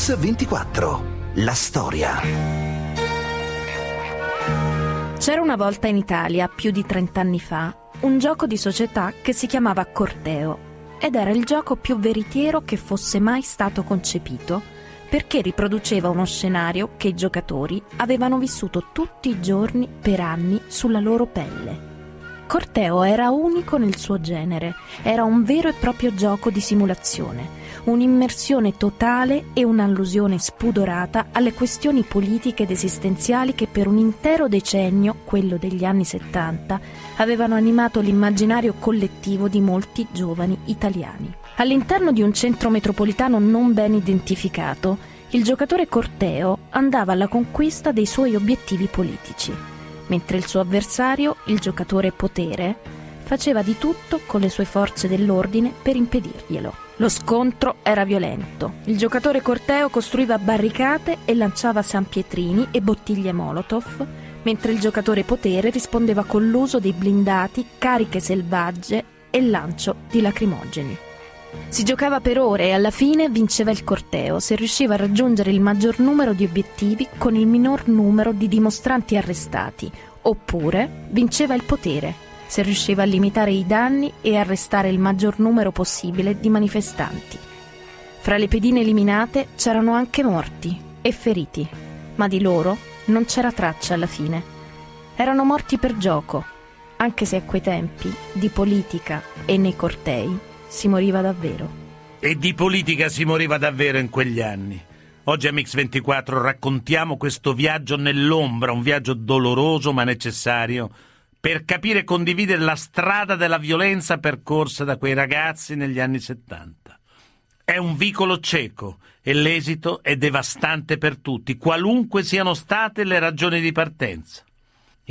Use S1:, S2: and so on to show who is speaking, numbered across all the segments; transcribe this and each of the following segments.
S1: Mix 24. La storia.
S2: C'era una volta in Italia, più di 30 anni fa, un gioco di società che si chiamava Corteo ed era il gioco più veritiero che fosse mai stato concepito perché riproduceva uno scenario che i giocatori avevano vissuto tutti i giorni per anni sulla loro pelle. Corteo era unico nel suo genere, era un vero e proprio gioco di simulazione, un'immersione totale e un'allusione spudorata alle questioni politiche ed esistenziali che per un intero decennio, quello degli anni 70, avevano animato l'immaginario collettivo di molti giovani italiani. All'interno di un centro metropolitano non ben identificato, il giocatore Corteo andava alla conquista dei suoi obiettivi politici, mentre il suo avversario, il giocatore Potere, faceva di tutto con le sue forze dell'ordine per impedirglielo. Lo scontro era violento. Il giocatore Corteo costruiva barricate e lanciava sanpietrini e bottiglie Molotov, mentre il giocatore Potere rispondeva con l'uso dei blindati, cariche selvagge e lancio di lacrimogeni. Si giocava per ore e alla fine vinceva il corteo se riusciva a raggiungere il maggior numero di obiettivi con il minor numero di dimostranti arrestati, oppure vinceva il potere se riusciva a limitare i danni e arrestare il maggior numero possibile di manifestanti. Fra le pedine eliminate c'erano anche morti e feriti, ma di loro non c'era traccia alla fine. Erano morti per gioco, anche se a quei tempi di politica e nei cortei si moriva davvero.
S3: E di politica si moriva davvero in quegli anni. Oggi a Mix24 raccontiamo questo viaggio nell'ombra, un viaggio doloroso ma necessario per capire e condividere la strada della violenza percorsa da quei ragazzi negli anni 70. È un vicolo cieco e l'esito è devastante per tutti, qualunque siano state le ragioni di partenza.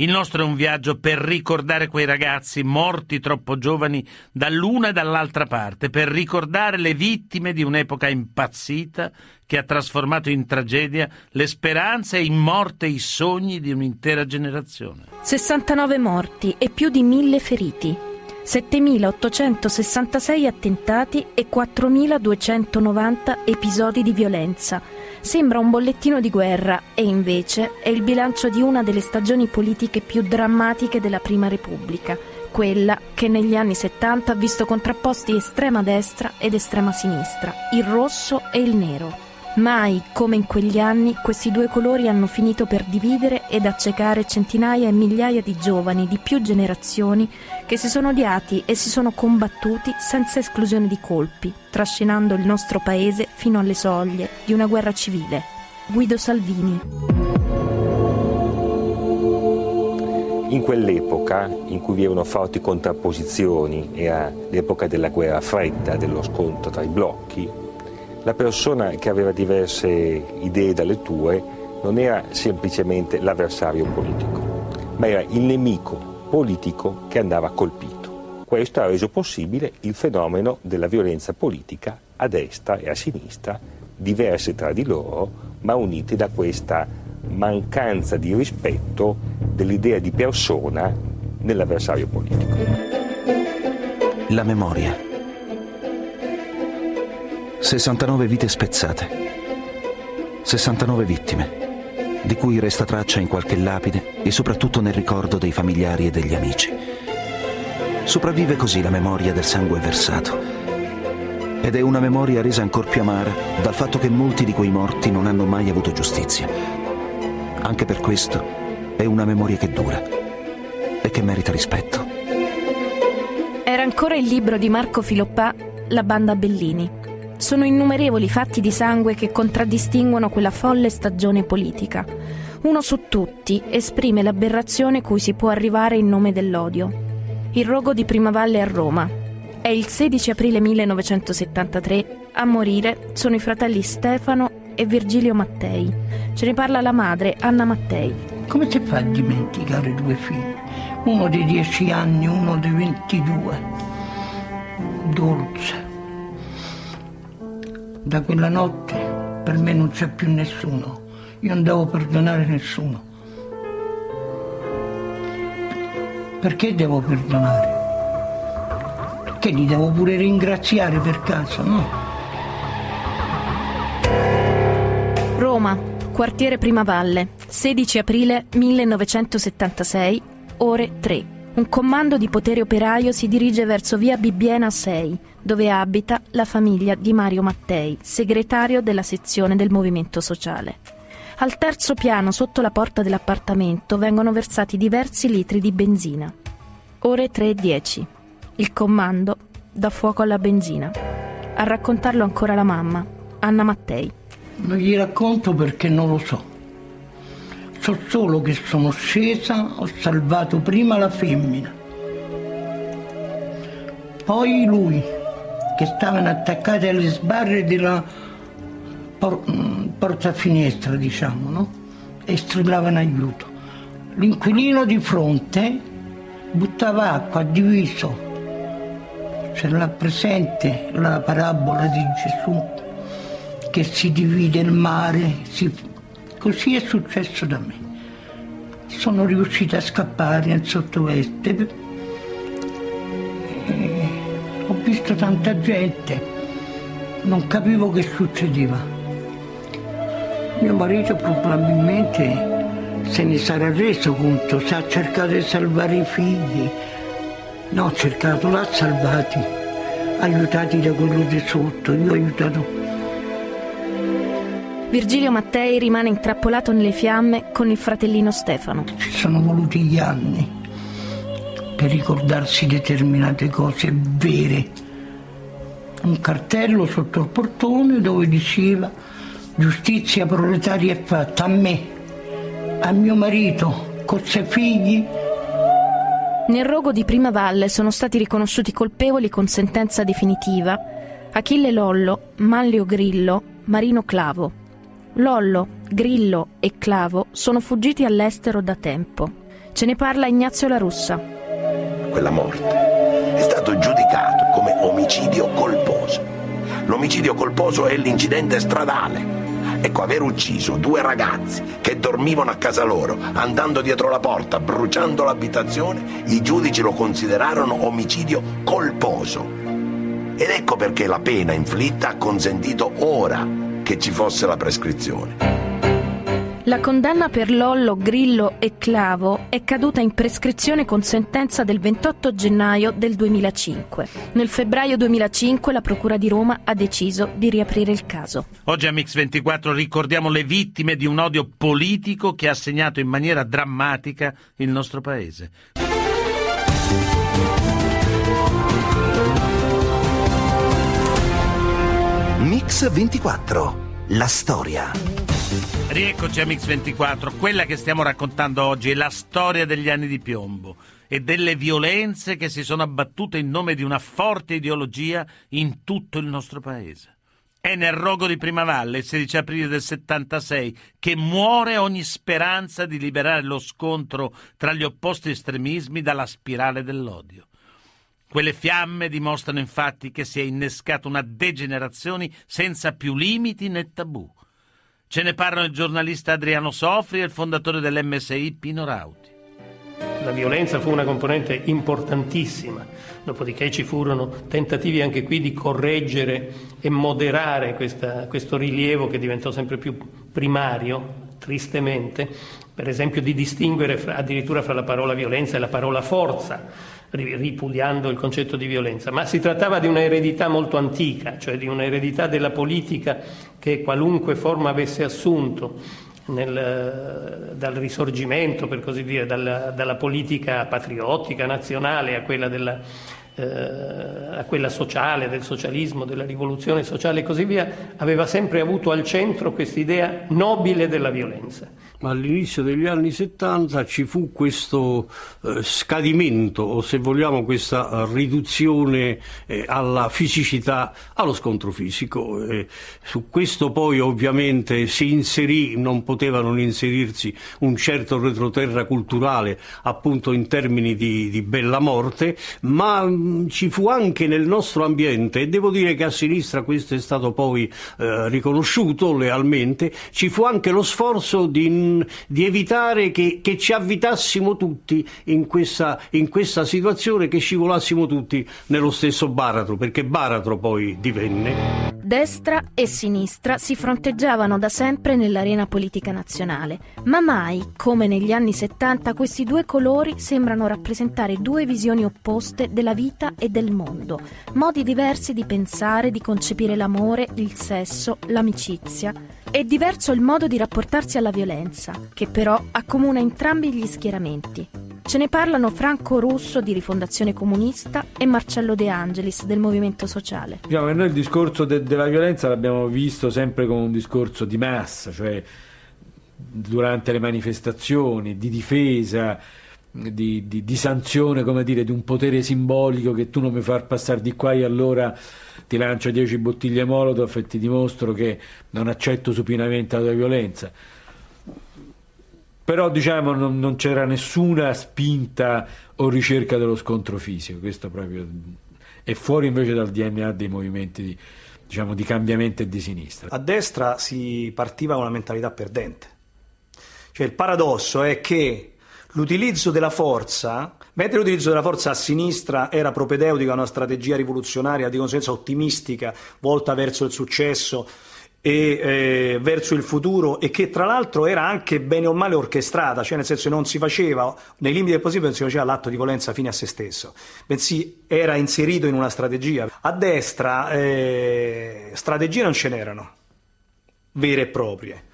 S3: Il nostro è un viaggio per ricordare quei ragazzi morti troppo giovani dall'una e dall'altra parte, per ricordare le vittime di un'epoca impazzita che ha trasformato in tragedia le speranze e in morte i sogni di un'intera generazione.
S2: 69 morti e più di mille feriti. 7.866 attentati e 4.290 episodi di violenza. Sembra un bollettino di guerra e invece è il bilancio di una delle stagioni politiche più drammatiche della Prima Repubblica, quella che negli anni 70 ha visto contrapposti estrema destra ed estrema sinistra, il rosso e il nero. Mai, come in quegli anni, questi due colori hanno finito per dividere ed accecare centinaia e migliaia di giovani di più generazioni che si sono odiati e si sono combattuti senza esclusione di colpi, trascinando il nostro paese fino alle soglie di una guerra civile. Guido Salvini.
S4: In quell'epoca in cui vi erano forti contrapposizioni, era l'epoca della guerra fredda, dello scontro tra i blocchi, la persona che aveva diverse idee dalle tue non era semplicemente l'avversario politico, ma era il nemico politico che andava colpito. Questo ha reso possibile il fenomeno della violenza politica a destra e a sinistra, diverse tra di loro, ma unite da questa mancanza di rispetto dell'idea di persona nell'avversario politico.
S5: La memoria 69 vite spezzate, 69 vittime, di cui resta traccia in qualche lapide e soprattutto nel ricordo dei familiari e degli amici. Sopravvive così la memoria del sangue versato. Ed è una memoria resa ancora più amara dal fatto che molti di quei morti non hanno mai avuto giustizia. Anche per questo è una memoria che dura e che merita rispetto.
S2: Era ancora il libro di Marco Filoppà, La banda Bellini sono innumerevoli fatti di sangue che contraddistinguono quella folle stagione politica. Uno su tutti esprime l'aberrazione cui si può arrivare in nome dell'odio. Il rogo di Primavalle a Roma. È il 16 aprile 1973. A morire sono i fratelli Stefano e Virgilio Mattei. Ce ne parla la madre, Anna Mattei.
S6: Come si fa a dimenticare due figli? Uno di 10 anni, uno di 22. Dolce da quella notte per me non c'è più nessuno. Io non devo perdonare nessuno. Perché devo perdonare? Che li devo pure ringraziare per caso, no?
S2: Roma, quartiere Primavalle, 16 aprile 1976, ore 3. Un comando di potere operaio si dirige verso via Bibbiena 6, dove abita la famiglia di Mario Mattei, segretario della sezione del Movimento Sociale. Al terzo piano, sotto la porta dell'appartamento, vengono versati diversi litri di benzina. Ore 3.10. Il comando dà fuoco alla benzina. A raccontarlo ancora la mamma, Anna Mattei.
S6: Non gli racconto perché non lo so. So solo che sono scesa, ho salvato prima la femmina, poi lui, che stavano attaccati alle sbarre della por- mm, porta finestra, diciamo, no? E strillavano aiuto. L'inquilino di fronte buttava acqua diviso. Ce l'ha presente la parabola di Gesù che si divide il mare, si... così è successo da me. Sono riuscita a scappare in sottoveste. E ho visto tanta gente, non capivo che succedeva. Mio marito probabilmente se ne sarà reso conto, se ha cercato di salvare i figli. No, ho cercato, l'ha salvati, aiutati da quello di sotto, io ho aiutato
S2: Virgilio Mattei rimane intrappolato nelle fiamme con il fratellino Stefano.
S6: Ci sono voluti gli anni per ricordarsi determinate cose vere. Un cartello sotto il portone dove diceva giustizia proletaria è fatta a me, a mio marito, con sei figli.
S2: Nel rogo di Prima Valle sono stati riconosciuti colpevoli con sentenza definitiva Achille Lollo, Manlio Grillo, Marino Clavo. Lollo, Grillo e Clavo sono fuggiti all'estero da tempo. Ce ne parla Ignazio La Russa.
S1: Quella morte è stato giudicato come omicidio colposo. L'omicidio colposo è l'incidente stradale. Ecco, aver ucciso due ragazzi che dormivano a casa loro, andando dietro la porta, bruciando l'abitazione, i giudici lo considerarono omicidio colposo. Ed ecco perché la pena inflitta ha consentito ora che ci fosse la prescrizione.
S2: La condanna per Lollo, Grillo e Clavo è caduta in prescrizione con sentenza del 28 gennaio del 2005. Nel febbraio 2005 la Procura di Roma ha deciso di riaprire il caso.
S3: Oggi a Mix24 ricordiamo le vittime di un odio politico che ha segnato in maniera drammatica il nostro paese.
S1: Mix 24, la storia.
S3: Rieccoci a Mix 24, quella che stiamo raccontando oggi è la storia degli anni di piombo e delle violenze che si sono abbattute in nome di una forte ideologia in tutto il nostro paese. È nel rogo di Primavalle, il 16 aprile del 76, che muore ogni speranza di liberare lo scontro tra gli opposti estremismi dalla spirale dell'odio. Quelle fiamme dimostrano infatti che si è innescata una degenerazione senza più limiti né tabù. Ce ne parlano il giornalista Adriano Sofri e il fondatore dell'MSI Pino Rauti.
S7: La violenza fu una componente importantissima, dopodiché ci furono tentativi anche qui di correggere e moderare questa, questo rilievo che diventò sempre più primario, tristemente, per esempio di distinguere fra, addirittura fra la parola violenza e la parola forza ripudiando il concetto di violenza, ma si trattava di un'eredità molto antica, cioè di un'eredità della politica che qualunque forma avesse assunto nel, dal risorgimento, per così dire, dalla, dalla politica patriottica, nazionale a quella, della, eh, a quella sociale, del socialismo, della rivoluzione sociale e così via, aveva sempre avuto al centro quest'idea nobile della violenza
S8: all'inizio degli anni 70 ci fu questo eh, scadimento o se vogliamo questa riduzione eh, alla fisicità, allo scontro fisico. Eh, su questo poi ovviamente si inserì, non poteva non inserirsi un certo retroterra culturale appunto in termini di, di bella morte, ma mh, mm, ci fu anche nel nostro ambiente e devo dire che a sinistra questo è stato poi eh, riconosciuto lealmente, ci fu anche lo sforzo di di evitare che, che, ci avvitassimo tutti in questa, in questa situazione, che scivolassimo tutti nello stesso baratro, perché baratro poi divenne.
S2: Destra e sinistra si fronteggiavano da sempre nell'arena politica nazionale, ma mai, come negli anni 70, questi due colori sembrano rappresentare due visioni opposte della vita e del mondo, modi diversi di pensare, di concepire l'amore, il sesso, l'amicizia. È diverso il modo di rapportarsi alla violenza, che però accomuna entrambi gli schieramenti. Ce ne parlano Franco Russo di Rifondazione Comunista e Marcello De Angelis del Movimento Sociale.
S9: Diciamo noi il discorso de- della violenza l'abbiamo visto sempre come un discorso di massa, cioè durante le manifestazioni, di difesa, di, di, di, sanzione, come dire, di un potere simbolico che tu non mi far passare di qua e allora ti lancio 10 bottiglie Molotov e ti dimostro che non accetto supinamente la tua violenza. Però diciamo non, non, c'era nessuna spinta o ricerca dello scontro fisico, questo proprio è fuori invece dal DNA dei movimenti di, diciamo, di cambiamento e di sinistra.
S10: A destra si partiva con una mentalità perdente, cioè il paradosso è che l'utilizzo della forza Mentre l'utilizzo della forza a sinistra era propedeutico a una strategia rivoluzionaria, di conseguenza ottimistica, volta verso il successo, e eh, verso il futuro e che tra l'altro era anche bene o male orchestrata, cioè nel senso non si faceva nei limiti del possibile non si faceva l'atto di violenza fine a se stesso, bensì era inserito in una strategia. A destra eh, strategie non ce n'erano, vere e proprie.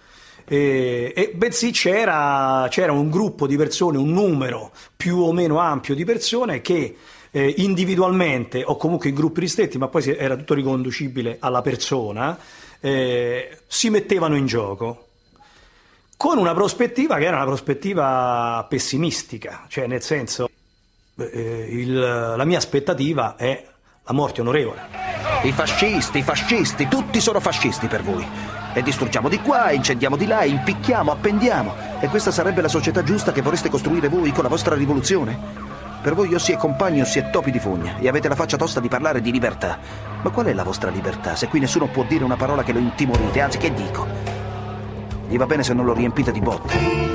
S10: E, e, bensì c'era, c'era, un gruppo di persone, un numero più o meno ampio di persone che eh, individualmente o comunque in gruppi ristretti, ma poi era tutto riconducibile alla persona, eh, si mettevano in gioco con una prospettiva che era una prospettiva pessimistica, cioè nel senso eh, il, la mia aspettativa è la morte onorevole.
S5: I fascisti, i fascisti, tutti sono fascisti per voi. E distruggiamo di qua, incendiamo di là, impicchiamo, appendiamo. E questa sarebbe la società giusta che vorreste costruire voi con la vostra rivoluzione? Per voi o si è compagni o si è topi di fogna e avete la faccia tosta di parlare di libertà. Ma qual è la vostra libertà se qui nessuno può dire una parola che lo intimorite? Anzi, che dico? Gli va bene se non lo riempite di botte.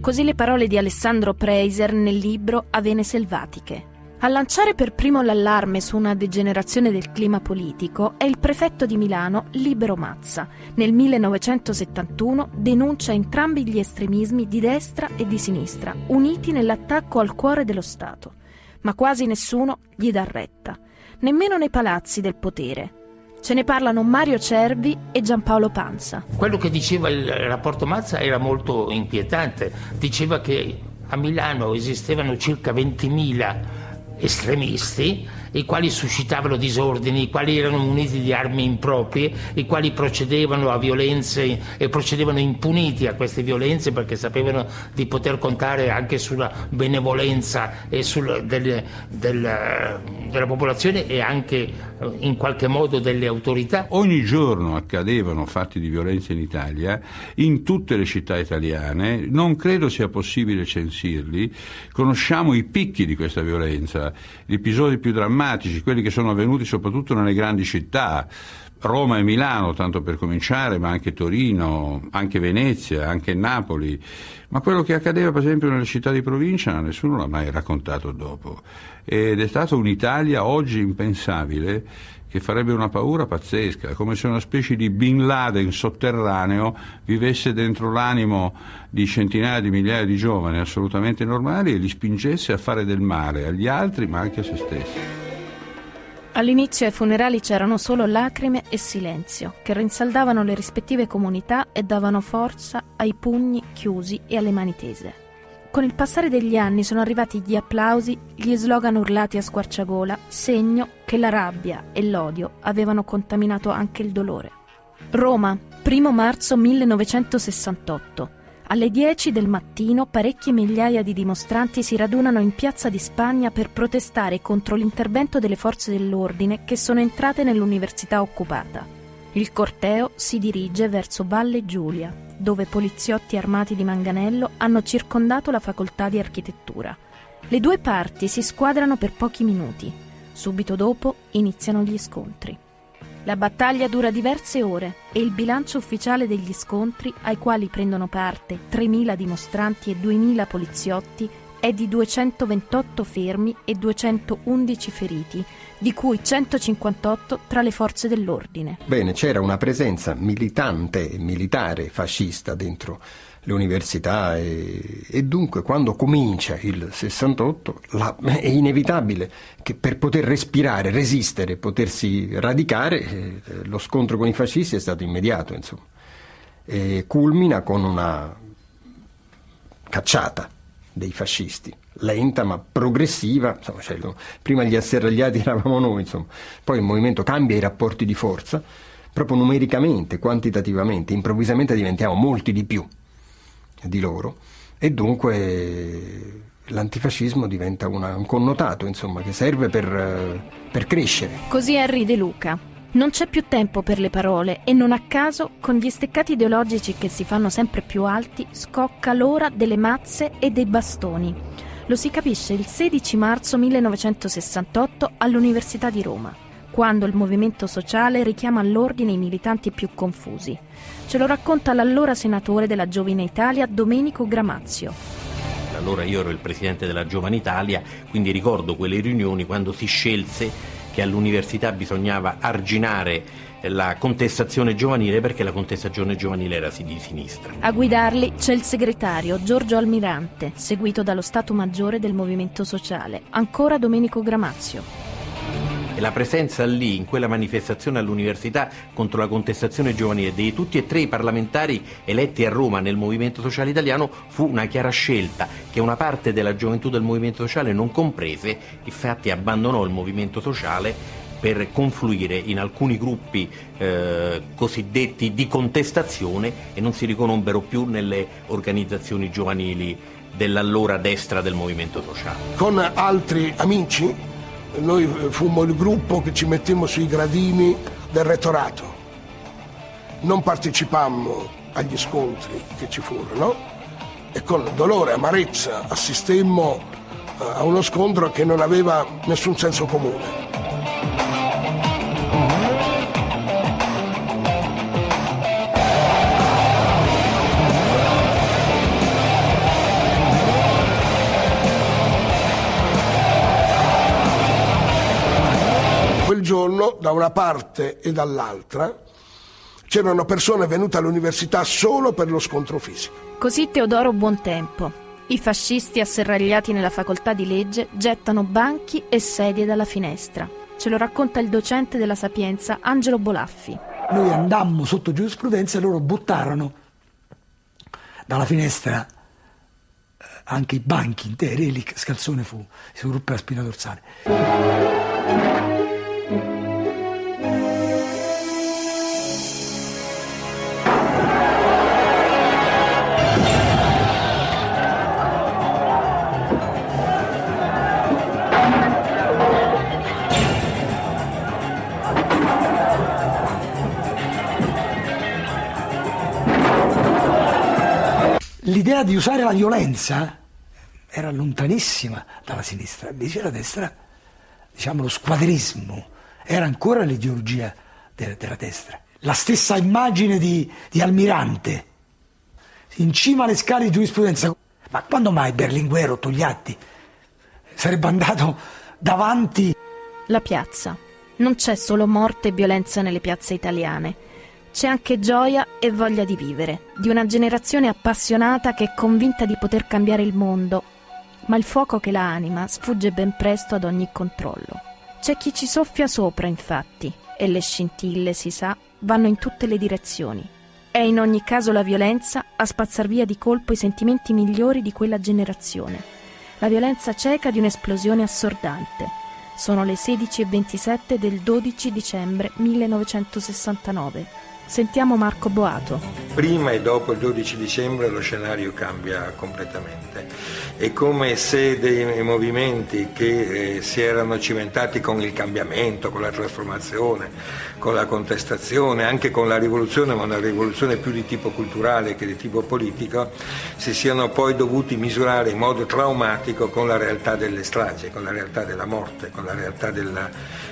S2: Così le parole di Alessandro Preiser nel libro Avene Selvatiche. A lanciare per primo l'allarme su una degenerazione del clima politico è il prefetto di Milano Libero Mazza. Nel 1971 denuncia entrambi gli estremismi di destra e di sinistra, uniti nell'attacco al cuore dello Stato. Ma quasi nessuno gli dà retta, nemmeno nei palazzi del potere. Ce ne parlano Mario Cervi e Giampaolo Panza.
S11: Quello che diceva il rapporto Mazza era molto inquietante. Diceva che a Milano esistevano circa 20.000 estremisti, i quali suscitavano disordini, i quali erano muniti di armi improprie, i quali procedevano a violenze e procedevano impuniti a queste violenze perché sapevano di poter contare anche sulla benevolenza sul, del, del, della popolazione e anche eh, in qualche modo delle autorità.
S12: Ogni giorno accadevano fatti di violenza in Italia, in tutte le città italiane, non credo sia possibile censirli, conosciamo i picchi di questa violenza, gli episodi più drammatici, quelli che sono avvenuti soprattutto nelle grandi città. Roma e Milano, tanto per cominciare, ma anche Torino, anche Venezia, anche Napoli. Ma quello che accadeva per esempio nelle città di provincia nessuno l'ha mai raccontato dopo. Ed è stata un'Italia oggi impensabile che farebbe una paura pazzesca, come se una specie di Bin Laden sotterraneo vivesse dentro l'animo di centinaia di migliaia di giovani assolutamente normali e li spingesse a fare del male agli altri ma anche a se stessi.
S2: All'inizio ai funerali c'erano solo lacrime e silenzio, che rinsaldavano le rispettive comunità e davano forza ai pugni chiusi e alle mani tese. Con il passare degli anni sono arrivati gli applausi, gli slogan urlati a squarciagola, segno che la rabbia e l'odio avevano contaminato anche il dolore. Roma, 1 marzo 1968. Alle 10 del mattino parecchie migliaia di dimostranti si radunano in Piazza di Spagna per protestare contro l'intervento delle forze dell'ordine che sono entrate nell'università occupata. Il corteo si dirige verso Valle Giulia, dove poliziotti armati di manganello hanno circondato la facoltà di architettura. Le due parti si squadrano per pochi minuti. Subito dopo iniziano gli scontri. La battaglia dura diverse ore e il bilancio ufficiale degli scontri, ai quali prendono parte 3.000 dimostranti e 2.000 poliziotti, è di 228 fermi e 211 feriti, di cui 158 tra le forze dell'ordine.
S13: Bene, c'era una presenza militante e militare fascista dentro le università e, e, dunque quando comincia il 68 la, è inevitabile che per poter respirare, resistere, potersi radicare, eh, lo scontro con i fascisti è stato immediato, insomma. E culmina con una cacciata dei fascisti, lenta ma progressiva, insomma, cioè, prima gli asserragliati eravamo noi, insomma. poi il movimento cambia i rapporti di forza, proprio numericamente, quantitativamente, improvvisamente diventiamo molti di più di loro e dunque l'antifascismo diventa una, un connotato insomma, che serve per, per crescere.
S2: Così Henry De Luca. Non c'è più tempo per le parole e non a caso, con gli steccati ideologici che si fanno sempre più alti, scocca l'ora delle mazze e dei bastoni. Lo si capisce il 16 marzo 1968 all'Università di Roma, quando il movimento sociale richiama all'ordine i militanti più confusi. Ce lo racconta l'allora senatore della Giovine Italia Domenico Gramazio.
S14: Allora io ero il presidente della Giovane Italia, quindi ricordo quelle riunioni quando si scelse che all'università bisognava arginare la contestazione giovanile perché la contestazione giovanile era di sinistra.
S2: A guidarli c'è il segretario Giorgio Almirante, seguito dallo Stato Maggiore del Movimento Sociale, ancora Domenico Gramazio.
S14: E la presenza lì, in quella manifestazione all'università contro la contestazione giovanile di tutti e tre i parlamentari eletti a Roma nel Movimento Sociale Italiano fu una chiara scelta che una parte della gioventù del Movimento Sociale non comprese, infatti abbandonò il Movimento Sociale per confluire in alcuni gruppi eh, cosiddetti di contestazione e non si riconobbero più nelle organizzazioni giovanili dell'allora destra del Movimento Sociale.
S15: Con altri amici noi fummo il gruppo che ci mettemmo sui gradini del rettorato. Non partecipammo agli scontri che ci furono e con dolore e amarezza assistemmo eh, a uno scontro che non aveva nessun senso comune. Da una parte e dall'altra c'erano persone venute all'università solo per lo scontro fisico.
S2: Così Teodoro Buontempo. I fascisti asserragliati nella facoltà di legge gettano banchi e sedie dalla finestra. Ce lo racconta il docente della Sapienza Angelo Bolaffi.
S6: Noi andammo sotto giurisprudenza e loro buttarono dalla finestra eh, anche i banchi interi e lì scalzone fu, si ruppe la spina dorsale. L'idea di usare la violenza era lontanissima dalla sinistra, invece la destra, diciamo lo squadrismo, era ancora l'ideologia de- della destra. La stessa immagine di, di Almirante, in cima alle scale di giurisprudenza. Ma quando mai Berlinguer o Togliatti sarebbe andato davanti?
S2: La piazza. Non c'è solo morte e violenza nelle piazze italiane c'è anche gioia e voglia di vivere, di una generazione appassionata che è convinta di poter cambiare il mondo, ma il fuoco che la anima sfugge ben presto ad ogni controllo. C'è chi ci soffia sopra, infatti, e le scintille, si sa, vanno in tutte le direzioni. È in ogni caso la violenza a spazzar via di colpo i sentimenti migliori di quella generazione. La violenza cieca di un'esplosione assordante. Sono le 16.27 del 12 dicembre 1969. Sentiamo Marco Boato.
S16: Prima e dopo il 12 dicembre lo scenario cambia completamente. È come se dei movimenti che eh, si erano cimentati con il cambiamento, con la trasformazione, con la contestazione, anche con la rivoluzione, ma una rivoluzione più di tipo culturale che di tipo politico, si siano poi dovuti misurare in modo traumatico con la realtà delle stragi, con la realtà della morte, con la realtà della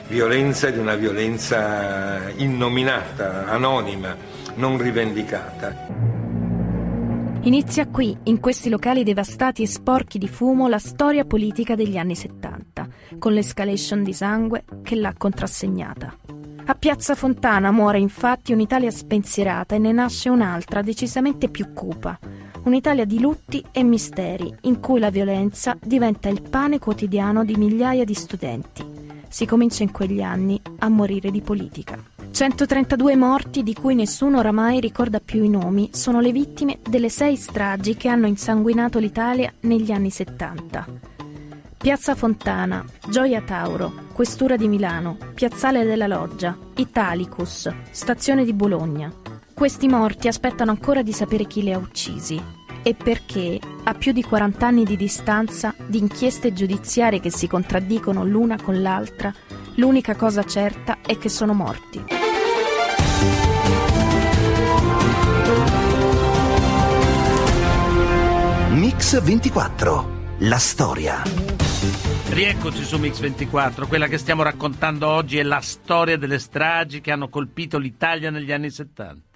S16: violenza e di una violenza innominata, anonima, non rivendicata.
S2: Inizia qui, in questi locali devastati e sporchi di fumo, la storia politica degli anni 70, con l'escalation di sangue che l'ha contrassegnata. A Piazza Fontana muore infatti un'Italia spensierata e ne nasce un'altra decisamente più cupa, un'Italia di lutti e misteri, in cui la violenza diventa il pane quotidiano di migliaia di studenti. Si comincia in quegli anni a morire di politica. 132 morti di cui nessuno oramai ricorda più i nomi sono le vittime delle sei stragi che hanno insanguinato l'Italia negli anni 70. Piazza Fontana, Gioia Tauro, Questura di Milano, Piazzale della Loggia, Italicus, Stazione di Bologna. Questi morti aspettano ancora di sapere chi li ha uccisi e perché, a più di 40 anni di distanza, di inchieste giudiziarie che si contraddicono l'una con l'altra, l'unica cosa certa è che sono morti.
S5: Mix 24, la storia.
S3: Rieccoci su Mix 24, quella che stiamo raccontando oggi è la storia delle stragi che hanno colpito l'Italia negli anni 70.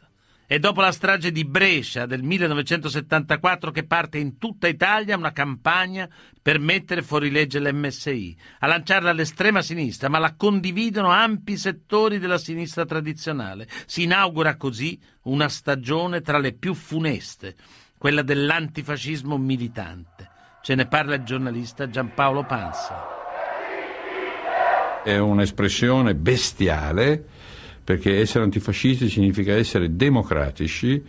S3: È dopo la strage di Brescia del 1974 che parte in tutta Italia una campagna per mettere fuori legge l'MSI, a lanciarla all'estrema sinistra, ma la condividono ampi settori della sinistra tradizionale. Si inaugura così una stagione tra le più funeste quella dell'antifascismo militante. Ce ne parla il giornalista Giampaolo Pansa.
S12: È un'espressione bestiale perché essere antifascisti significa essere democratici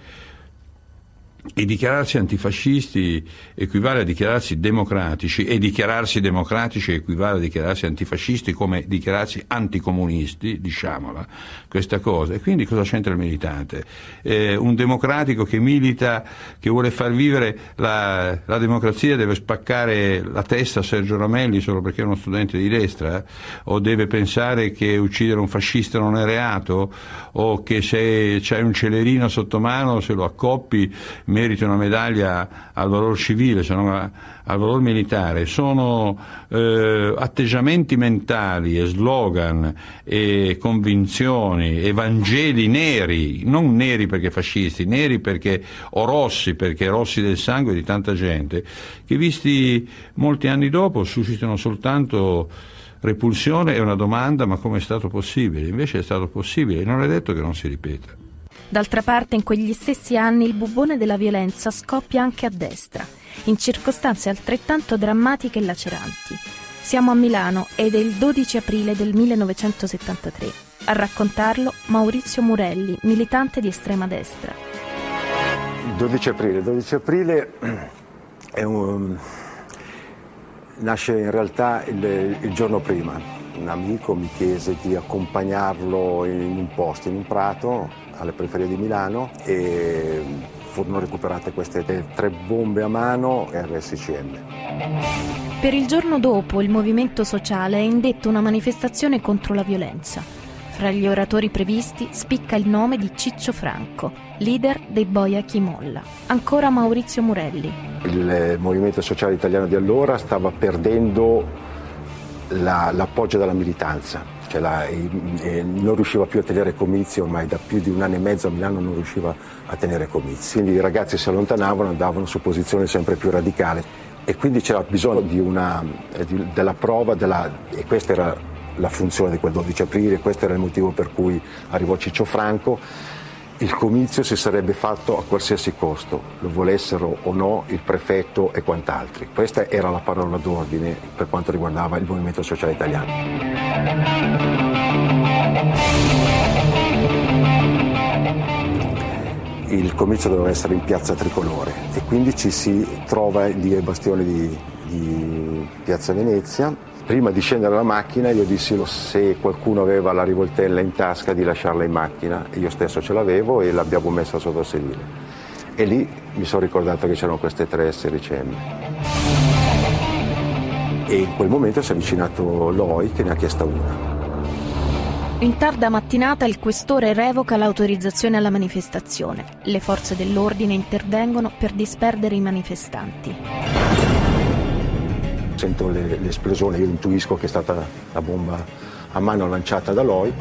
S12: e dichiararsi antifascisti equivale a dichiararsi democratici e dichiararsi democratici equivale a dichiararsi antifascisti come dichiararsi anticomunisti, diciamola, questa cosa. E quindi cosa c'entra il militante? Eh, un democratico che milita, che vuole far vivere la, la, democrazia deve spaccare la testa a Sergio Ramelli solo perché è uno studente di destra? O deve pensare che uccidere un fascista non è reato? O che se c'hai un celerino sotto mano se lo accoppi meriti una medaglia al valore civile, se non al valore militare, sono eh, atteggiamenti mentali e slogan e convinzioni, evangeli neri, non neri perché fascisti, neri perché o rossi perché rossi del sangue di tanta gente, che visti molti anni dopo suscitano soltanto repulsione e una domanda ma come è stato possibile? Invece è stato possibile e non è detto che non si ripeta.
S2: D'altra parte, in quegli stessi anni il bubone della violenza scoppia anche a destra, in circostanze altrettanto drammatiche e laceranti. Siamo a Milano ed è il 12 aprile del 1973. A raccontarlo Maurizio Murelli, militante di estrema destra.
S17: Il 12 aprile, 12 aprile un... nasce in realtà il, il giorno prima. Un amico mi chiese di accompagnarlo in un posto, in un prato, alle periferie di Milano e furono recuperate queste tre bombe a mano RSCM.
S2: Per il giorno dopo il movimento sociale ha indetto una manifestazione contro la violenza. Fra gli oratori previsti spicca il nome di Ciccio Franco, leader dei Boia Chimolla. Ancora Maurizio Murelli.
S17: Il movimento sociale italiano di allora stava perdendo la, l'appoggio della militanza cioè la, eh, non riusciva più a tenere comizi, ormai da più di un anno e mezzo a Milano non riusciva a tenere comizi. Quindi i ragazzi si allontanavano, andavano su posizioni sempre più radicali e quindi c'era bisogno una, eh, di, della prova, della, e questa era la funzione di quel 12 aprile, questo era il motivo per cui arrivò Ciccio Franco il comizio si sarebbe fatto a qualsiasi costo, lo volessero o no il prefetto e quant'altri. Questa era la parola d'ordine per quanto riguardava il Movimento Sociale Italiano. Il comizio doveva essere in piazza tricolore e quindi ci si trova lì ai bastioni di, di piazza Venezia Prima di scendere dalla macchina io dissi se qualcuno aveva la rivoltella in tasca di lasciarla in macchina, io stesso ce l'avevo e l'abbiamo messa sotto il sedile. E lì mi sono ricordato che c'erano queste tre SRCM. E in quel momento si è avvicinato Loi che ne ha chiesta una.
S2: In tarda mattinata il questore revoca l'autorizzazione alla manifestazione. Le forze dell'ordine intervengono per disperdere i manifestanti
S17: sento le, l'esplosione, io intuisco che è stata la bomba a mano lanciata da Loi.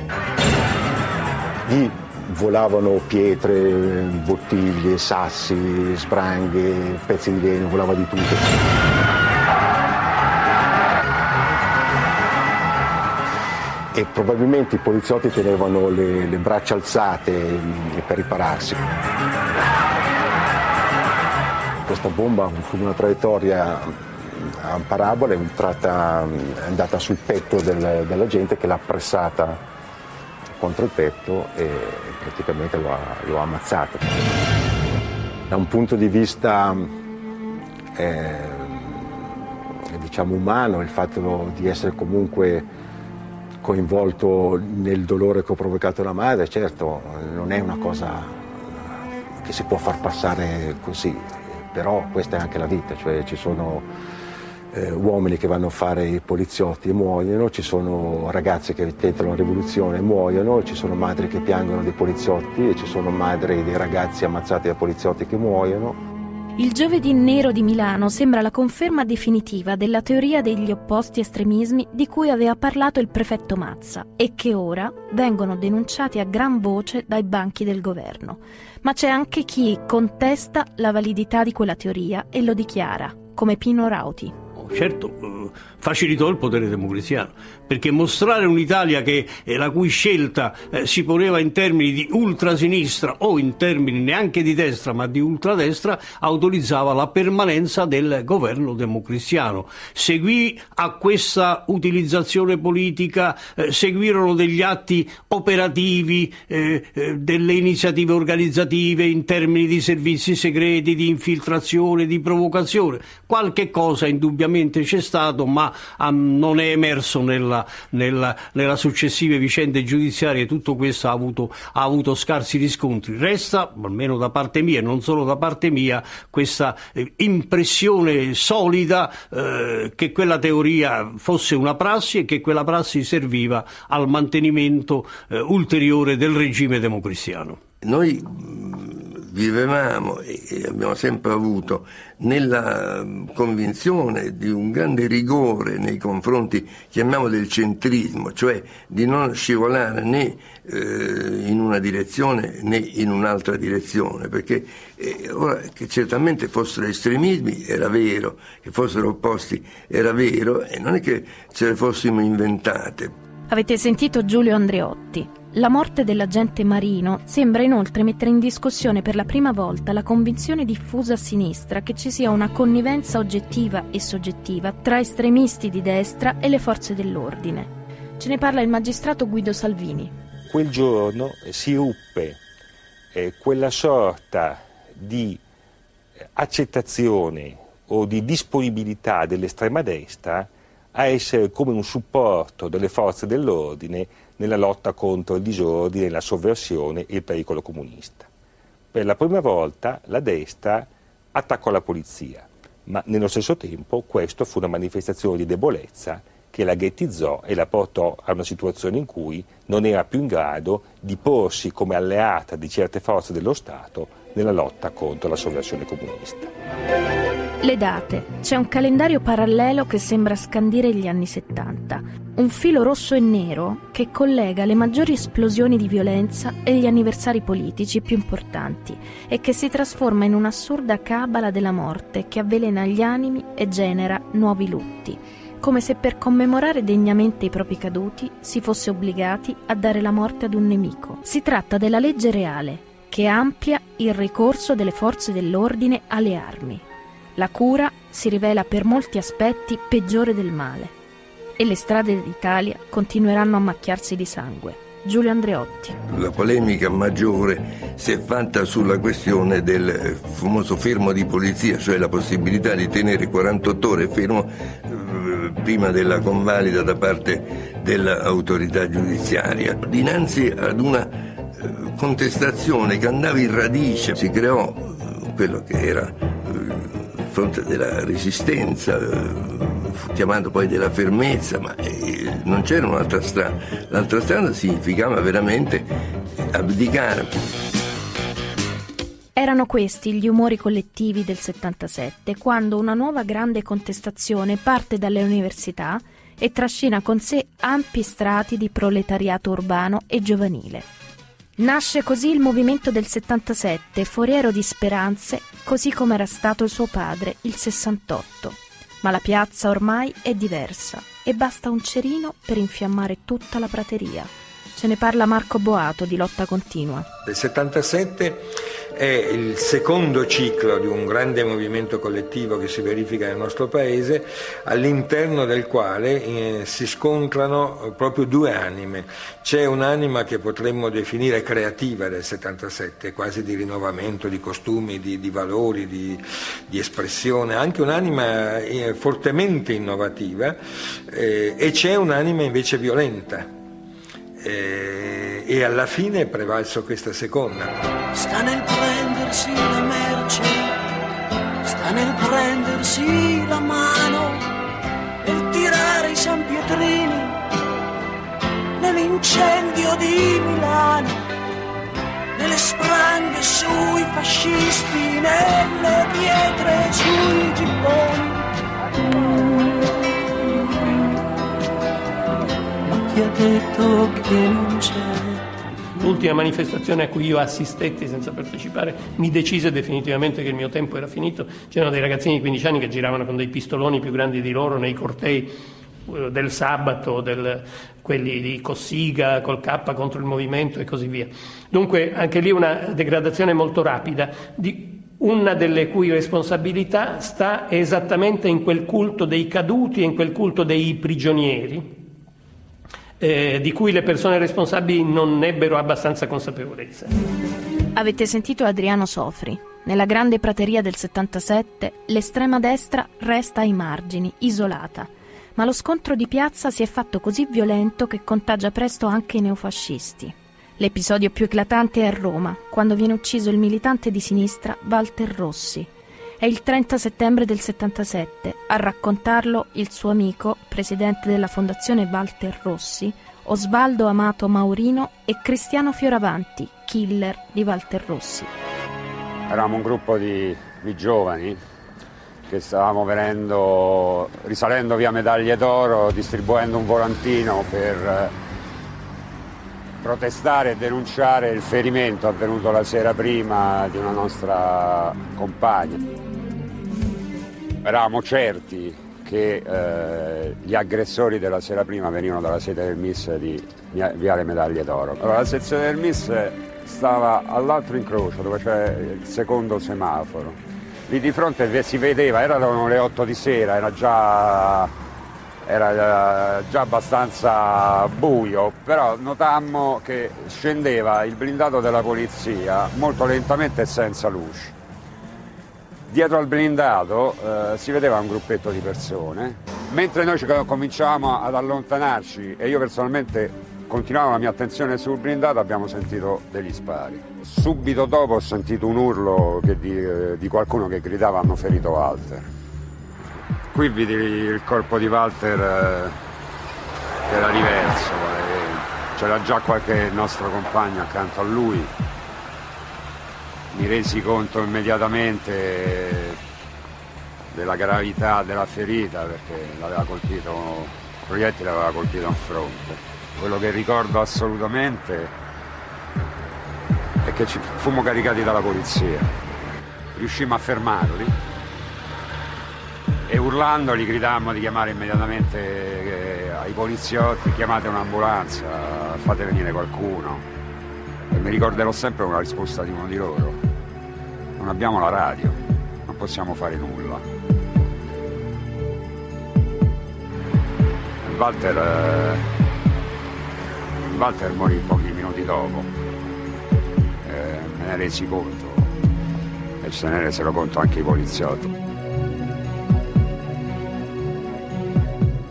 S17: Gli volavano pietre, bottiglie, sassi, spranghe, pezzi di legno, volava di tutto. E probabilmente i poliziotti tenevano le, le braccia alzate mm, per ripararsi. Questa bomba fu una traiettoria a parabola, è, entrata, è andata sul petto del, della gente che l'ha pressata contro il petto e praticamente lo ha, lo ha ammazzato. Da un punto di vista eh, diciamo umano, il fatto di essere comunque coinvolto nel dolore che ho provocato la madre, certo non è una cosa che si può far passare così, però questa è anche la vita, cioè ci sono eh, uomini che vanno a fare i poliziotti e muoiono, ci sono ragazzi che tentano la rivoluzione e muoiono, ci sono madri che piangono dei poliziotti e ci sono madri dei ragazzi ammazzati da poliziotti che muoiono.
S2: Il giovedì nero di Milano sembra la conferma definitiva della teoria degli opposti estremismi di cui aveva parlato il prefetto Mazza e che ora vengono denunciati a gran voce dai banchi del governo. Ma c'è anche chi contesta la validità di quella teoria e lo dichiara, come Pino Rauti
S8: certo eh, facilitò il potere democristiano, perché mostrare un'Italia che, eh, la cui scelta eh, si poneva in termini di ultrasinistra o in termini neanche di destra ma di ultradestra autorizzava la permanenza del governo democristiano. Seguì a questa utilizzazione politica, eh, seguirono degli atti operativi, eh, eh, delle iniziative organizzative in termini di servizi segreti, di infiltrazione, di provocazione. Qualche cosa indubbiamente c'è stato, ma um, non è emerso nella, nella, nella, successive vicende giudiziarie. Tutto questo ha avuto, ha avuto, scarsi riscontri. Resta, almeno da parte mia e non solo da parte mia, questa eh, impressione solida eh, che quella teoria fosse una prassi e che quella prassi serviva al mantenimento eh, ulteriore del regime democristiano.
S18: Noi vivevamo e abbiamo sempre avuto nella convinzione di un grande rigore nei confronti, chiamiamolo del centrismo, cioè di non scivolare né eh, in una direzione né in un'altra direzione, perché eh, ora che certamente fossero estremismi era vero, che fossero opposti era vero e non è che ce le fossimo inventate.
S2: Avete sentito Giulio Andreotti. La morte dell'agente Marino sembra inoltre mettere in discussione per la prima volta la convinzione diffusa a sinistra che ci sia una connivenza oggettiva e soggettiva tra estremisti di destra e le forze dell'ordine. Ce ne parla il magistrato Guido Salvini.
S4: Quel giorno si ruppe eh, quella sorta di accettazione o di disponibilità dell'estrema destra a essere come un supporto delle forze dell'ordine nella lotta contro il disordine, la sovversione e il pericolo comunista. Per la prima volta la destra attaccò la polizia, ma nello stesso tempo questo fu una manifestazione di debolezza che la ghettizzò e la portò a una situazione in cui non era più in grado di porsi come alleata di certe forze dello Stato nella lotta contro la sovversione comunista.
S2: Le date. C'è un calendario parallelo che sembra scandire gli anni 70. Un filo rosso e nero che collega le maggiori esplosioni di violenza e gli anniversari politici più importanti e che si trasforma in un'assurda cabala della morte che avvelena gli animi e genera nuovi lutti come se per commemorare degnamente i propri caduti si fosse obbligati a dare la morte ad un nemico. Si tratta della legge reale, che amplia il ricorso delle forze dell'ordine alle armi. La cura si rivela per molti aspetti peggiore del male e le strade d'Italia continueranno a macchiarsi di sangue. Giulio Andreotti.
S18: La polemica maggiore si è fatta sulla questione del famoso fermo di polizia, cioè la possibilità di tenere 48 ore fermo eh, prima della convalida da parte dell'autorità giudiziaria. Dinanzi ad una eh, contestazione che andava in radice si creò eh, quello che era fronte della resistenza, fu chiamato poi della fermezza, ma eh, non c'era un'altra strada. L'altra strada significava veramente abdicare.
S2: Erano questi gli umori collettivi del 77, quando una nuova grande contestazione parte dalle università e trascina con sé ampi strati di proletariato urbano e giovanile. Nasce così il movimento del 77, foriero di speranze, così come era stato il suo padre, il 68. Ma la piazza ormai è diversa e basta un cerino per infiammare tutta la prateria. Ce ne parla Marco Boato di Lotta Continua.
S16: Il 77 è il secondo ciclo di un grande movimento collettivo che si verifica nel nostro paese, all'interno del quale eh, si scontrano proprio due anime. C'è un'anima che potremmo definire creativa del 77, quasi di rinnovamento di costumi, di, di valori, di, di, espressione, anche un'anima eh, fortemente innovativa eh, e c'è un'anima invece violenta e, e alla fine è prevalso questa seconda.
S19: Sta nel prendersi la merce, sta nel prendersi la mano, nel tirare i San Pietrini, nell'incendio di Milano, nelle spranghe sui fascisti, nelle pietre sui gibboni ha detto che non c'è.
S7: L'ultima manifestazione a cui io assistetti senza partecipare mi decise definitivamente che il mio tempo era finito. C'erano dei ragazzini di 15 anni che giravano con dei pistoloni più grandi di loro nei cortei eh, del sabato, del, quelli di Cossiga col K contro il movimento e così via. Dunque anche lì una degradazione molto rapida, di una delle cui responsabilità sta esattamente in quel culto dei caduti e in quel culto dei prigionieri, eh, di cui le persone responsabili non ebbero abbastanza consapevolezza.
S2: Avete sentito Adriano Sofri. Nella grande prateria del 77 l'estrema destra resta ai margini, isolata, ma lo scontro di piazza si è fatto così violento che contagia presto anche i neofascisti. L'episodio più eclatante è a Roma, quando viene ucciso il militante di sinistra Walter Rossi, è il 30 settembre del 77. A raccontarlo il suo amico, presidente della Fondazione Walter Rossi, Osvaldo Amato Maurino e Cristiano Fioravanti, killer di Walter Rossi.
S20: Eravamo un gruppo di, di giovani che stavamo venendo, risalendo via Medaglie d'Oro, distribuendo un volantino per eh, protestare e denunciare il ferimento avvenuto la sera prima di una nostra compagna. Eravamo certi che eh, gli aggressori della sera prima venivano dalla sede del MIS di Viale Medaglie d'Oro. Allora, la sezione del MIS stava all'altro incrocio dove c'è il secondo semaforo. Lì di fronte si vedeva, erano le 8 di sera, era già, era già abbastanza buio, però notammo che scendeva il blindato della polizia molto lentamente e senza luce. Dietro al blindato eh, si vedeva un gruppetto di persone, mentre noi cominciavamo ad allontanarci e io personalmente continuavo la mia attenzione sul blindato abbiamo sentito degli spari. Subito dopo ho sentito un urlo di, eh, di, qualcuno che gridava hanno ferito Walter. Qui vidi il corpo di Walter eh, che era diverso, eh, c'era già qualche nostro compagno accanto a lui mi resi conto immediatamente della gravità della ferita perché l'aveva colpito, il proiettile aveva colpito in fronte. Quello che ricordo assolutamente è che ci fummo caricati dalla polizia. Riuscimmo a fermarli e urlando gli gridammo di chiamare immediatamente eh, ai poliziotti, chiamate un'ambulanza, fate venire qualcuno. E mi ricorderò sempre una risposta di uno di loro non abbiamo la radio, non possiamo fare nulla. Walter, eh, Walter morì pochi minuti dopo, eh, me ne resi conto e se ne resero conto anche i poliziotti.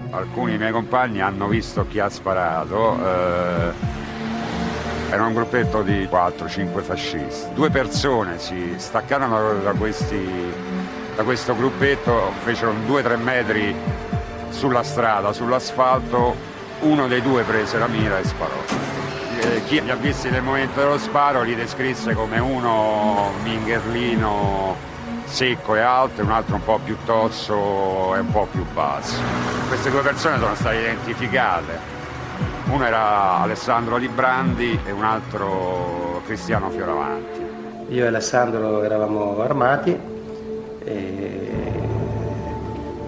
S20: Alcuni miei compagni hanno visto chi ha sparato. Eh, era un gruppetto di 4-5 fascisti. Due persone si staccarono da, questi, da questo gruppetto, fecero 2-3 metri sulla strada, sull'asfalto, uno dei due prese la mira e sparò. Eh, chi li ha visti nel momento dello sparo li descrisse come uno mingherlino secco e alto e un altro un po' più tozzo e un po' più basso. Queste due persone sono state identificate Uno era Alessandro Librandi e un altro Cristiano Fioravanti.
S21: Io e Alessandro eravamo armati e,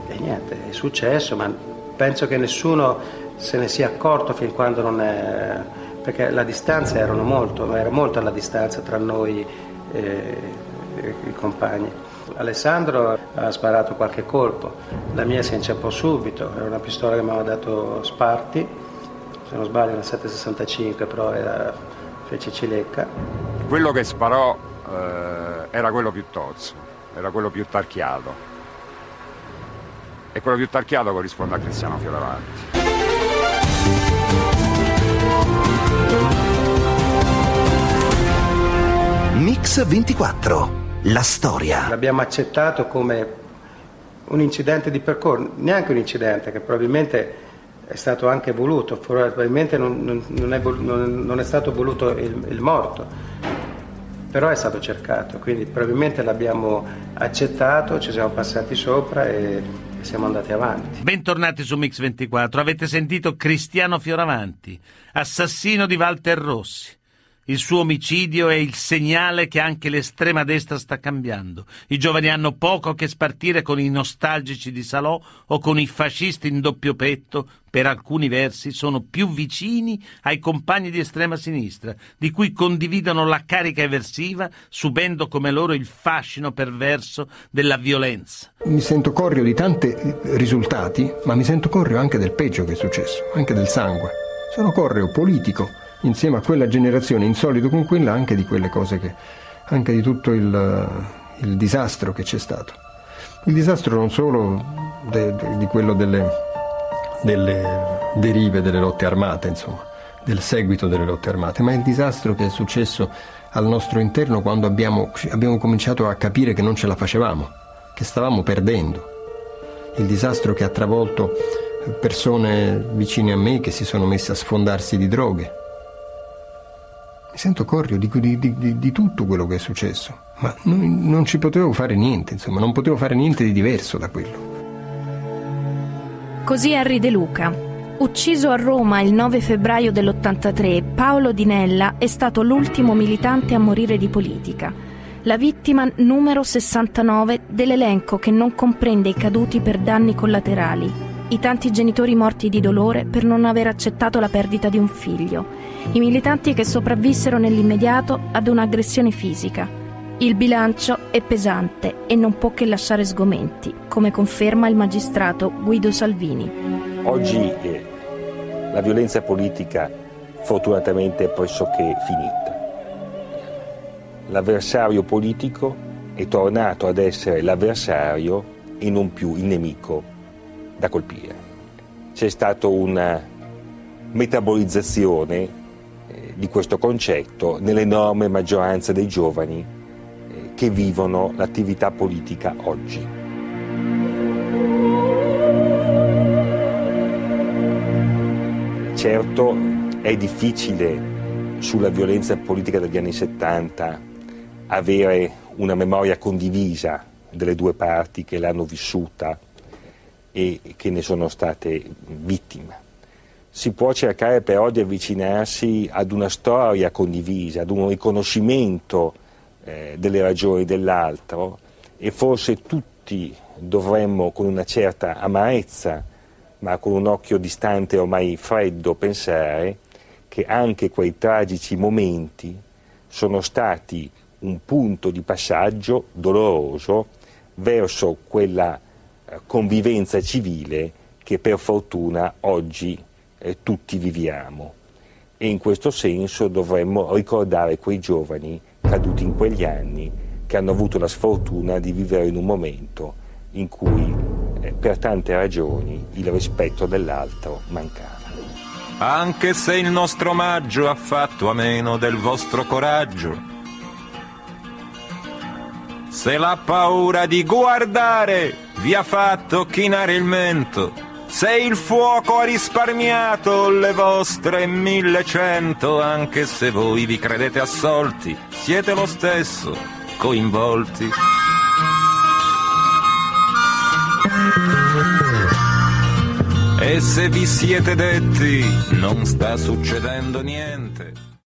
S21: e niente, è successo, ma penso che nessuno se ne sia accorto fin quando non è... perché la distanza erano molto, era molto la distanza tra noi e, e i compagni. Alessandro ha sparato qualche colpo, la mia si inciampò subito, era una pistola che mi aveva dato Sparti, se non sbaglio una 765, però era, fece cilecca.
S20: Quello che sparò eh, era quello più tozzo, era quello più tarchiato. E quello più tarchiato corrisponde a Cristiano Fioravanti.
S22: Mix 24, la storia.
S21: L'abbiamo accettato come un incidente di percorso, neanche un incidente che probabilmente è stato anche voluto, probabilmente non, non, è, non è, stato voluto il, il, morto, però è stato cercato, quindi probabilmente l'abbiamo accettato, ci siamo passati sopra e, e siamo andati avanti.
S3: Bentornati su Mix 24, avete sentito Cristiano Fioravanti, assassino di Walter Rossi. Il suo omicidio è il segnale che anche l'estrema destra sta cambiando. I giovani hanno poco che spartire con i nostalgici di Salò o con i fascisti in doppio petto, per alcuni versi sono più vicini ai compagni di estrema sinistra, di cui condividono la carica eversiva, subendo come loro il fascino perverso della violenza.
S13: Mi sento corrio di tanti risultati, ma mi sento corrio anche del peggio che è successo, anche del sangue. Sono correo politico insieme a quella generazione insolito con quella anche di quelle cose che, anche di tutto il, il disastro che c'è stato. Il disastro non solo de, de, di quello delle, delle derive delle lotte armate, insomma, del seguito delle lotte armate, ma il disastro che è successo al nostro interno quando abbiamo, abbiamo cominciato a capire che non ce la facevamo, che stavamo perdendo. Il disastro che ha travolto persone vicine a me che si sono messe a sfondarsi di droghe, sento corrio di, di, di, di, tutto quello che è successo, ma non, non ci potevo fare niente, insomma, non potevo fare niente di diverso da quello.
S2: Così Henry De Luca. Ucciso a Roma il 9 febbraio dell'83, Paolo Di Nella è stato l'ultimo militante a morire di politica. La vittima numero 69 dell'elenco che non comprende i caduti per danni collaterali, i tanti genitori morti di dolore per non aver accettato la perdita di un figlio, i militanti che sopravvissero nell'immediato ad un'aggressione fisica. Il bilancio è pesante e non può che lasciare sgomenti, come conferma il magistrato Guido Salvini.
S4: Oggi eh, la violenza politica fortunatamente è pressoché finita. L'avversario politico è tornato ad essere l'avversario e non più il nemico da colpire. C'è stata una metabolizzazione di questo concetto nell'enorme maggioranza dei giovani eh, che vivono l'attività politica oggi. Certo è difficile sulla violenza politica degli anni 70 avere una memoria condivisa delle due parti che l'hanno vissuta e che ne sono state vittime. Si può cercare però di avvicinarsi ad una storia condivisa, ad un riconoscimento eh, delle ragioni dell'altro e forse tutti dovremmo con una certa amarezza, ma con un occhio distante ormai freddo, pensare che anche quei tragici momenti sono stati un punto di passaggio doloroso verso quella convivenza civile che per fortuna oggi eh, tutti viviamo e in questo senso dovremmo ricordare quei giovani caduti in quegli anni che hanno avuto la sfortuna di vivere in un momento in cui eh, per tante ragioni il rispetto dell'altro mancava.
S23: Anche se il nostro omaggio ha fatto a meno del vostro coraggio, se la paura di guardare vi ha fatto chinare il mento, se il fuoco ha risparmiato le vostre millecento, anche se voi vi credete assolti, siete lo stesso coinvolti. E se vi siete detti non sta succedendo niente.